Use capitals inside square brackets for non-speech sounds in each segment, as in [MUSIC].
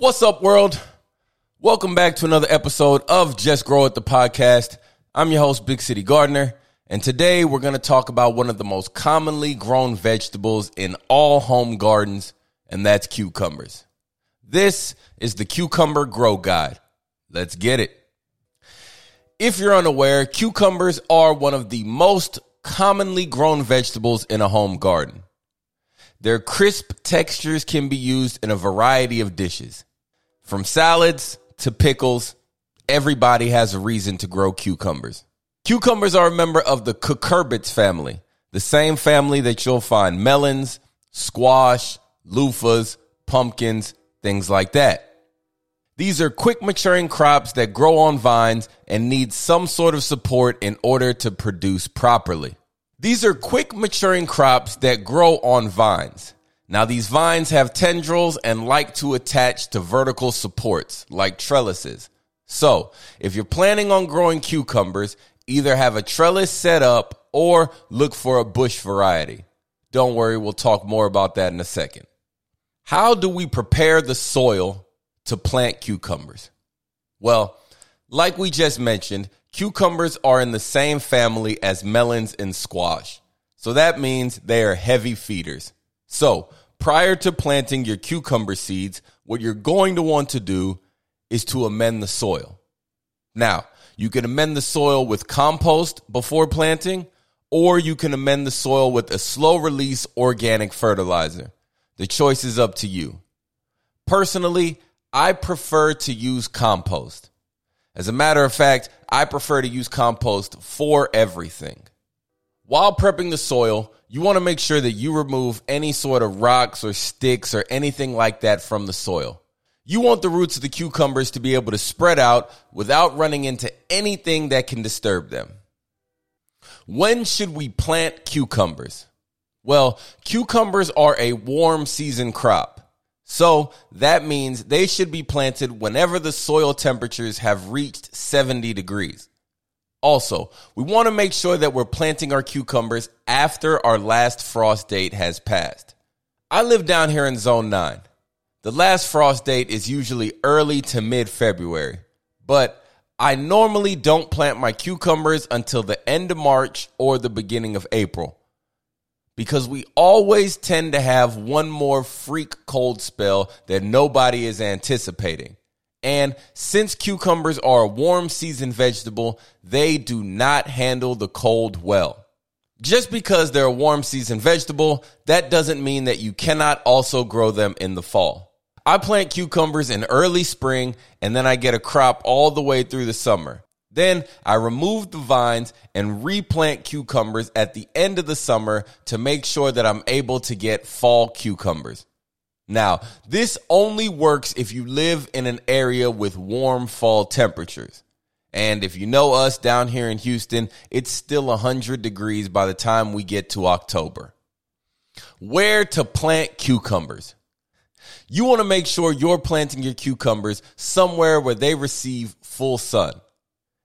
What's up, world? Welcome back to another episode of Just Grow It, the podcast. I'm your host, Big City Gardener, and today we're going to talk about one of the most commonly grown vegetables in all home gardens, and that's cucumbers. This is the Cucumber Grow Guide. Let's get it. If you're unaware, cucumbers are one of the most commonly grown vegetables in a home garden. Their crisp textures can be used in a variety of dishes. From salads to pickles, everybody has a reason to grow cucumbers. Cucumbers are a member of the cucurbits family, the same family that you'll find melons, squash, loofahs, pumpkins, things like that. These are quick maturing crops that grow on vines and need some sort of support in order to produce properly. These are quick maturing crops that grow on vines. Now, these vines have tendrils and like to attach to vertical supports like trellises. So, if you're planning on growing cucumbers, either have a trellis set up or look for a bush variety. Don't worry, we'll talk more about that in a second. How do we prepare the soil to plant cucumbers? Well, like we just mentioned, cucumbers are in the same family as melons and squash. So that means they are heavy feeders. So, prior to planting your cucumber seeds, what you're going to want to do is to amend the soil. Now, you can amend the soil with compost before planting, or you can amend the soil with a slow release organic fertilizer. The choice is up to you. Personally, I prefer to use compost. As a matter of fact, I prefer to use compost for everything. While prepping the soil, you want to make sure that you remove any sort of rocks or sticks or anything like that from the soil. You want the roots of the cucumbers to be able to spread out without running into anything that can disturb them. When should we plant cucumbers? Well, cucumbers are a warm season crop. So that means they should be planted whenever the soil temperatures have reached 70 degrees. Also, we want to make sure that we're planting our cucumbers after our last frost date has passed. I live down here in zone 9. The last frost date is usually early to mid February, but I normally don't plant my cucumbers until the end of March or the beginning of April because we always tend to have one more freak cold spell that nobody is anticipating. And since cucumbers are a warm season vegetable, they do not handle the cold well. Just because they're a warm season vegetable, that doesn't mean that you cannot also grow them in the fall. I plant cucumbers in early spring and then I get a crop all the way through the summer. Then I remove the vines and replant cucumbers at the end of the summer to make sure that I'm able to get fall cucumbers. Now, this only works if you live in an area with warm fall temperatures. And if you know us down here in Houston, it's still 100 degrees by the time we get to October. Where to plant cucumbers? You want to make sure you're planting your cucumbers somewhere where they receive full sun.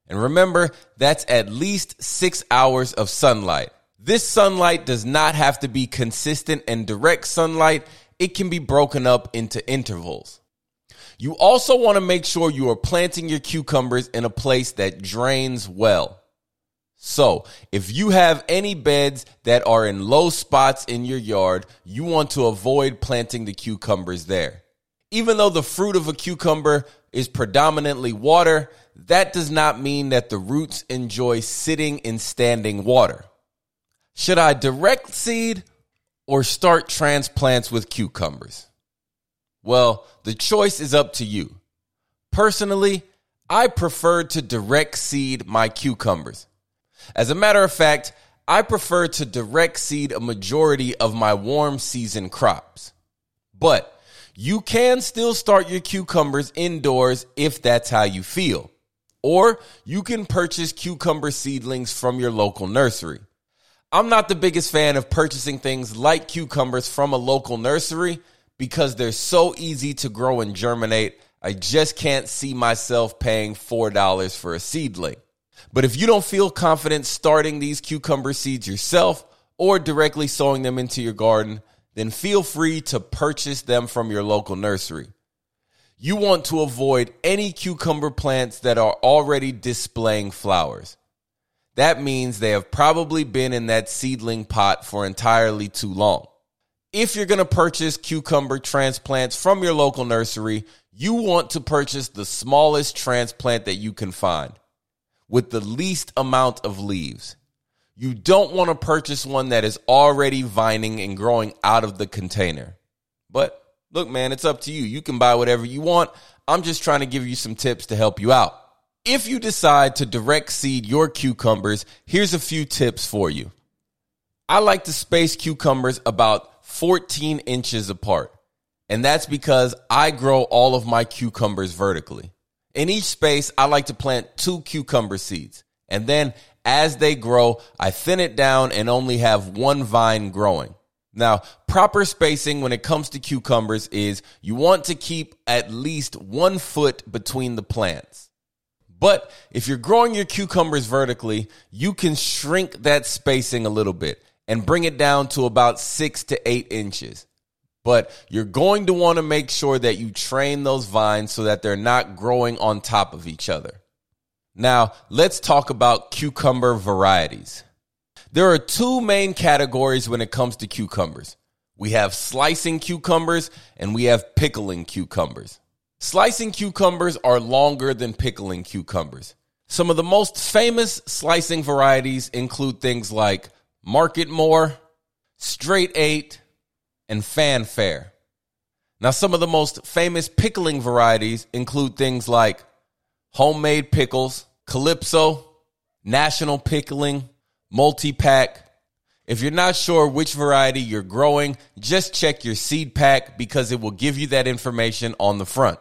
And remember, that's at least six hours of sunlight. This sunlight does not have to be consistent and direct sunlight it can be broken up into intervals. You also want to make sure you are planting your cucumbers in a place that drains well. So, if you have any beds that are in low spots in your yard, you want to avoid planting the cucumbers there. Even though the fruit of a cucumber is predominantly water, that does not mean that the roots enjoy sitting in standing water. Should I direct seed or start transplants with cucumbers? Well, the choice is up to you. Personally, I prefer to direct seed my cucumbers. As a matter of fact, I prefer to direct seed a majority of my warm season crops. But you can still start your cucumbers indoors if that's how you feel. Or you can purchase cucumber seedlings from your local nursery. I'm not the biggest fan of purchasing things like cucumbers from a local nursery because they're so easy to grow and germinate. I just can't see myself paying $4 for a seedling. But if you don't feel confident starting these cucumber seeds yourself or directly sowing them into your garden, then feel free to purchase them from your local nursery. You want to avoid any cucumber plants that are already displaying flowers. That means they have probably been in that seedling pot for entirely too long. If you're going to purchase cucumber transplants from your local nursery, you want to purchase the smallest transplant that you can find with the least amount of leaves. You don't want to purchase one that is already vining and growing out of the container. But look, man, it's up to you. You can buy whatever you want. I'm just trying to give you some tips to help you out. If you decide to direct seed your cucumbers, here's a few tips for you. I like to space cucumbers about 14 inches apart. And that's because I grow all of my cucumbers vertically. In each space, I like to plant two cucumber seeds. And then as they grow, I thin it down and only have one vine growing. Now, proper spacing when it comes to cucumbers is you want to keep at least one foot between the plants. But if you're growing your cucumbers vertically, you can shrink that spacing a little bit and bring it down to about six to eight inches. But you're going to want to make sure that you train those vines so that they're not growing on top of each other. Now, let's talk about cucumber varieties. There are two main categories when it comes to cucumbers. We have slicing cucumbers and we have pickling cucumbers. Slicing cucumbers are longer than pickling cucumbers. Some of the most famous slicing varieties include things like Marketmore, Straight Eight, and fanfare. Now, some of the most famous pickling varieties include things like homemade pickles, calypso, national pickling, multi pack. If you're not sure which variety you're growing, just check your seed pack because it will give you that information on the front.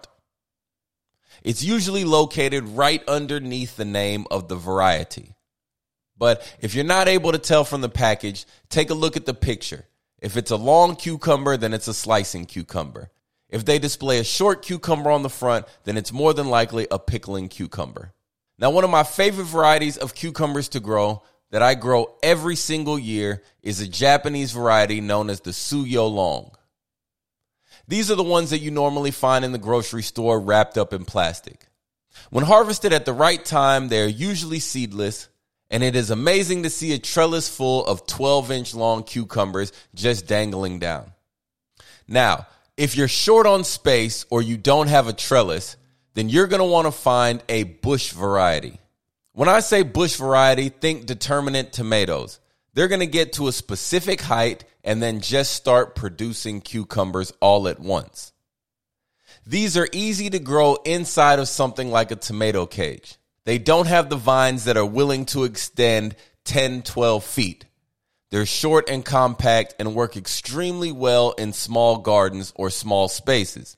It's usually located right underneath the name of the variety. But if you're not able to tell from the package, take a look at the picture. If it's a long cucumber, then it's a slicing cucumber. If they display a short cucumber on the front, then it's more than likely a pickling cucumber. Now, one of my favorite varieties of cucumbers to grow that I grow every single year is a Japanese variety known as the Suyo Long. These are the ones that you normally find in the grocery store wrapped up in plastic. When harvested at the right time, they are usually seedless and it is amazing to see a trellis full of 12 inch long cucumbers just dangling down. Now, if you're short on space or you don't have a trellis, then you're going to want to find a bush variety. When I say bush variety, think determinate tomatoes. They're going to get to a specific height and then just start producing cucumbers all at once. These are easy to grow inside of something like a tomato cage. They don't have the vines that are willing to extend 10, 12 feet. They're short and compact and work extremely well in small gardens or small spaces.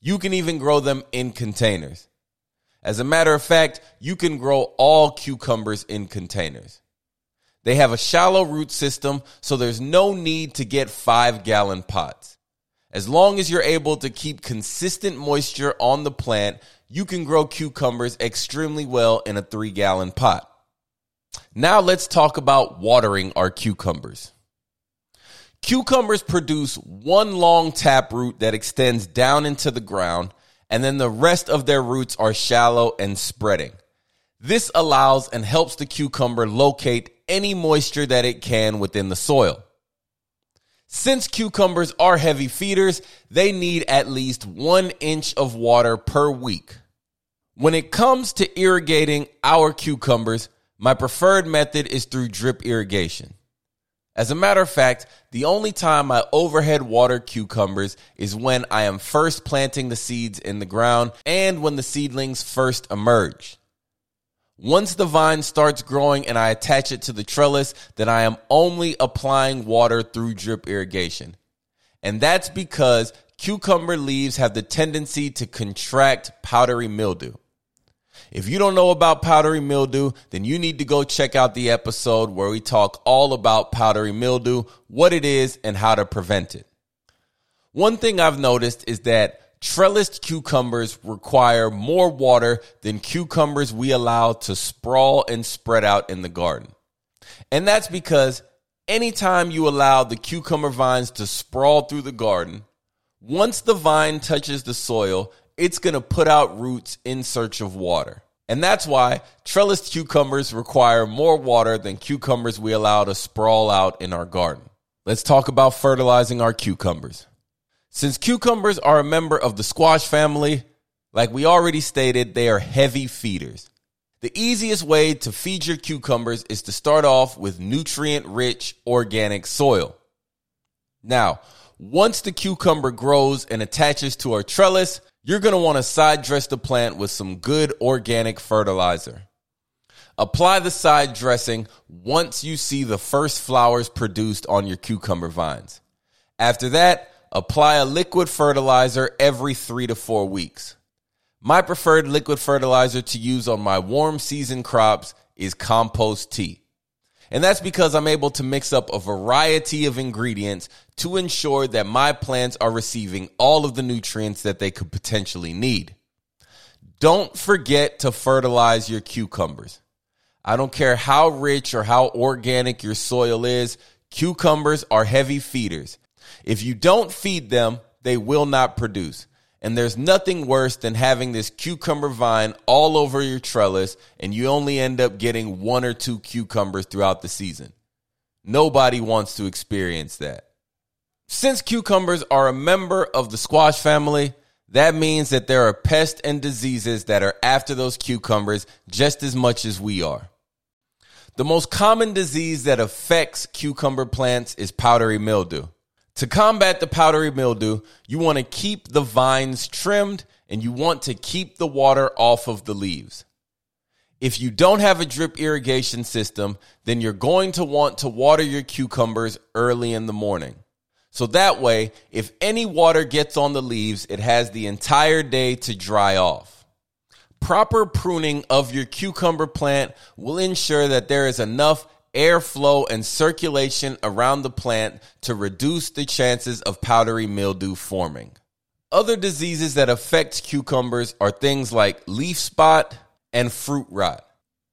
You can even grow them in containers. As a matter of fact, you can grow all cucumbers in containers. They have a shallow root system, so there's no need to get five gallon pots. As long as you're able to keep consistent moisture on the plant, you can grow cucumbers extremely well in a three gallon pot. Now let's talk about watering our cucumbers. Cucumbers produce one long taproot that extends down into the ground, and then the rest of their roots are shallow and spreading. This allows and helps the cucumber locate any moisture that it can within the soil. Since cucumbers are heavy feeders, they need at least one inch of water per week. When it comes to irrigating our cucumbers, my preferred method is through drip irrigation. As a matter of fact, the only time I overhead water cucumbers is when I am first planting the seeds in the ground and when the seedlings first emerge. Once the vine starts growing and I attach it to the trellis, then I am only applying water through drip irrigation. And that's because cucumber leaves have the tendency to contract powdery mildew. If you don't know about powdery mildew, then you need to go check out the episode where we talk all about powdery mildew, what it is, and how to prevent it. One thing I've noticed is that Trellised cucumbers require more water than cucumbers we allow to sprawl and spread out in the garden. And that's because anytime you allow the cucumber vines to sprawl through the garden, once the vine touches the soil, it's going to put out roots in search of water. And that's why trellised cucumbers require more water than cucumbers we allow to sprawl out in our garden. Let's talk about fertilizing our cucumbers. Since cucumbers are a member of the squash family, like we already stated, they are heavy feeders. The easiest way to feed your cucumbers is to start off with nutrient rich organic soil. Now, once the cucumber grows and attaches to our trellis, you're going to want to side dress the plant with some good organic fertilizer. Apply the side dressing once you see the first flowers produced on your cucumber vines. After that, apply a liquid fertilizer every three to four weeks. My preferred liquid fertilizer to use on my warm season crops is compost tea. And that's because I'm able to mix up a variety of ingredients to ensure that my plants are receiving all of the nutrients that they could potentially need. Don't forget to fertilize your cucumbers. I don't care how rich or how organic your soil is, cucumbers are heavy feeders. If you don't feed them, they will not produce. And there's nothing worse than having this cucumber vine all over your trellis and you only end up getting one or two cucumbers throughout the season. Nobody wants to experience that. Since cucumbers are a member of the squash family, that means that there are pests and diseases that are after those cucumbers just as much as we are. The most common disease that affects cucumber plants is powdery mildew. To combat the powdery mildew, you want to keep the vines trimmed and you want to keep the water off of the leaves. If you don't have a drip irrigation system, then you're going to want to water your cucumbers early in the morning. So that way, if any water gets on the leaves, it has the entire day to dry off. Proper pruning of your cucumber plant will ensure that there is enough airflow and circulation around the plant to reduce the chances of powdery mildew forming. Other diseases that affect cucumbers are things like leaf spot and fruit rot.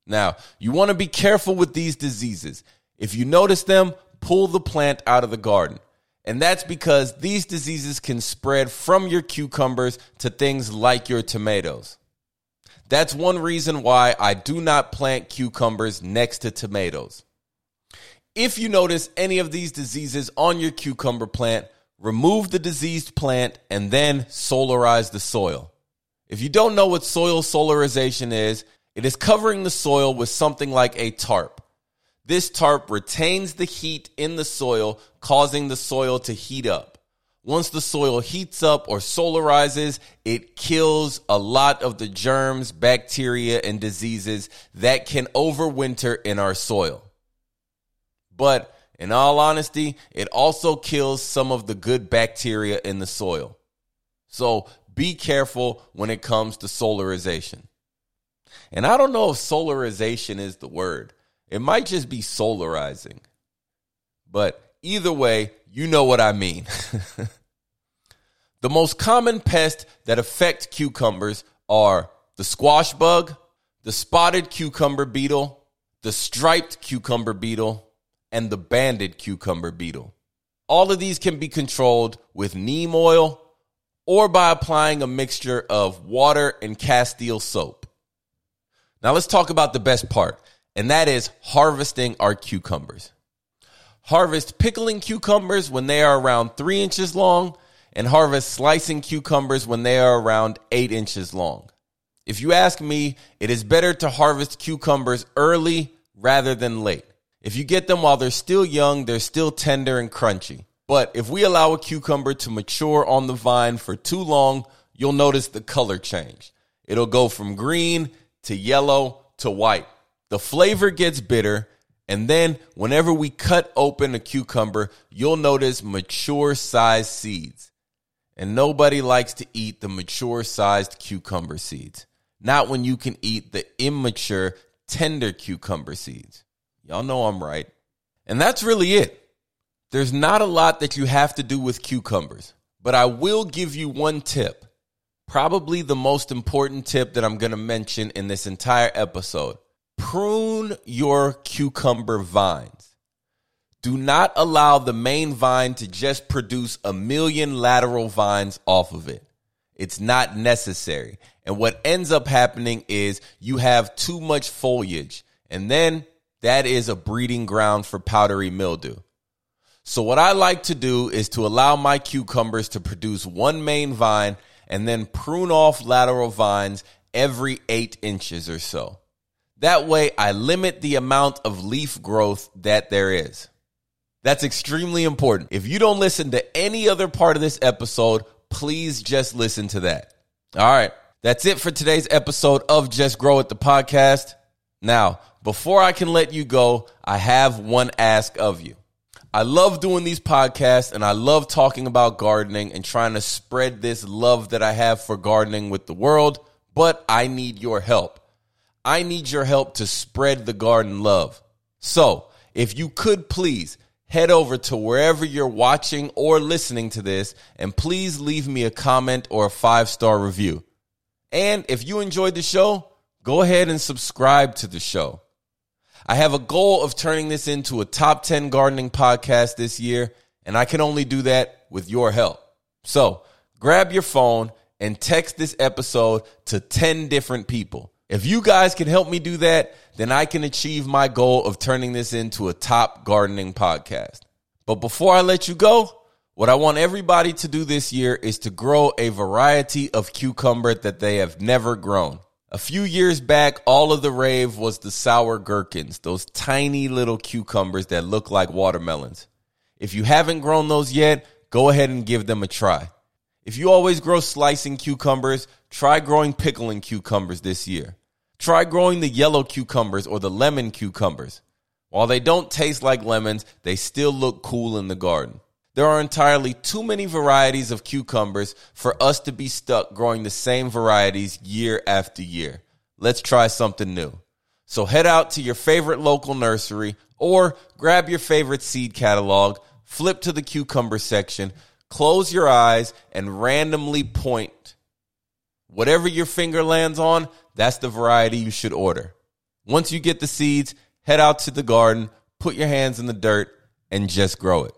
Now, you want to be careful with these diseases. If you notice them, pull the plant out of the garden. And that's because these diseases can spread from your cucumbers to things like your tomatoes. That's one reason why I do not plant cucumbers next to tomatoes. If you notice any of these diseases on your cucumber plant, remove the diseased plant and then solarize the soil. If you don't know what soil solarization is, it is covering the soil with something like a tarp. This tarp retains the heat in the soil, causing the soil to heat up. Once the soil heats up or solarizes, it kills a lot of the germs, bacteria, and diseases that can overwinter in our soil. But in all honesty, it also kills some of the good bacteria in the soil. So be careful when it comes to solarization. And I don't know if solarization is the word, it might just be solarizing. But either way, you know what I mean. [LAUGHS] the most common pests that affect cucumbers are the squash bug, the spotted cucumber beetle, the striped cucumber beetle, and the banded cucumber beetle. All of these can be controlled with neem oil or by applying a mixture of water and castile soap. Now let's talk about the best part, and that is harvesting our cucumbers. Harvest pickling cucumbers when they are around three inches long, and harvest slicing cucumbers when they are around eight inches long. If you ask me, it is better to harvest cucumbers early rather than late. If you get them while they're still young, they're still tender and crunchy. But if we allow a cucumber to mature on the vine for too long, you'll notice the color change. It'll go from green to yellow to white. The flavor gets bitter. And then whenever we cut open a cucumber, you'll notice mature sized seeds. And nobody likes to eat the mature sized cucumber seeds. Not when you can eat the immature, tender cucumber seeds. Y'all know I'm right. And that's really it. There's not a lot that you have to do with cucumbers, but I will give you one tip. Probably the most important tip that I'm going to mention in this entire episode. Prune your cucumber vines. Do not allow the main vine to just produce a million lateral vines off of it. It's not necessary. And what ends up happening is you have too much foliage. And then that is a breeding ground for powdery mildew. So what I like to do is to allow my cucumbers to produce one main vine and then prune off lateral vines every eight inches or so. That way I limit the amount of leaf growth that there is. That's extremely important. If you don't listen to any other part of this episode, please just listen to that. All right. That's it for today's episode of Just Grow It the podcast. Now, before I can let you go, I have one ask of you. I love doing these podcasts and I love talking about gardening and trying to spread this love that I have for gardening with the world, but I need your help. I need your help to spread the garden love. So, if you could please head over to wherever you're watching or listening to this and please leave me a comment or a five star review. And if you enjoyed the show, go ahead and subscribe to the show. I have a goal of turning this into a top 10 gardening podcast this year, and I can only do that with your help. So grab your phone and text this episode to 10 different people. If you guys can help me do that, then I can achieve my goal of turning this into a top gardening podcast. But before I let you go, what I want everybody to do this year is to grow a variety of cucumber that they have never grown. A few years back, all of the rave was the sour gherkins, those tiny little cucumbers that look like watermelons. If you haven't grown those yet, go ahead and give them a try. If you always grow slicing cucumbers, try growing pickling cucumbers this year. Try growing the yellow cucumbers or the lemon cucumbers. While they don't taste like lemons, they still look cool in the garden. There are entirely too many varieties of cucumbers for us to be stuck growing the same varieties year after year. Let's try something new. So head out to your favorite local nursery or grab your favorite seed catalog, flip to the cucumber section, close your eyes, and randomly point. Whatever your finger lands on, that's the variety you should order. Once you get the seeds, head out to the garden, put your hands in the dirt, and just grow it.